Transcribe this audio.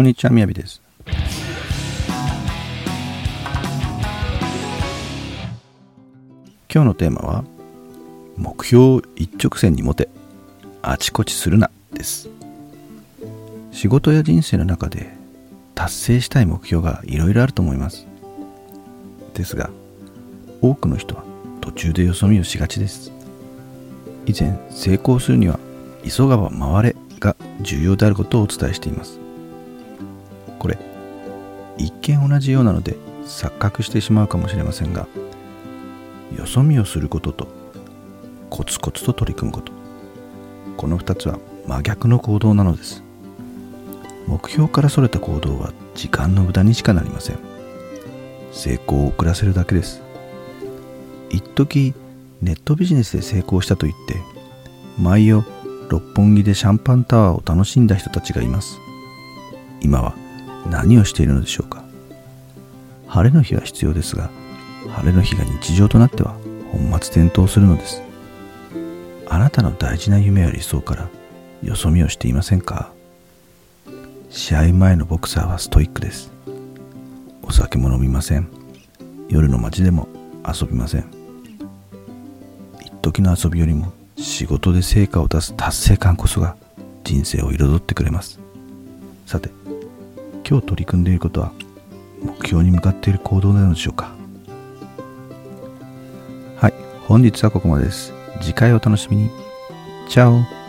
こんにちはみやびです。今日のテーマは目標一直線に持てあちこちするなです。仕事や人生の中で達成したい目標がいろいろあると思います。ですが多くの人は途中でよそ見をしがちです。以前成功するには急がば回れが重要であることをお伝えしています。これ一見同じようなので錯覚してしまうかもしれませんがよそ見をすることとコツコツと取り組むこと。この2つは真逆の行動なのです。目標からそれた行動は時間の無駄にしかなりません。成功を遅らせるだけです。一時ネットビジネスで成功したと言って毎夜六本木でシャンパンタワーを楽しんだ人たちがいます。今は何をしているのでしょうか？晴れの日は必要ですが晴れの日が日常となっては本末転倒するのです。あなたの大事な夢や理想からよそ見をしていませんか？試合前のボクサーはストイックです。お酒も飲みません。夜の街でも遊びません。一時の遊びよりも仕事で成果を出す達成感こそが人生を彩ってくれます。さて今日取り組んでいることは目標に向かっている行動なのでしょうか。はい本日はここまでです。次回お楽しみに。チャオ。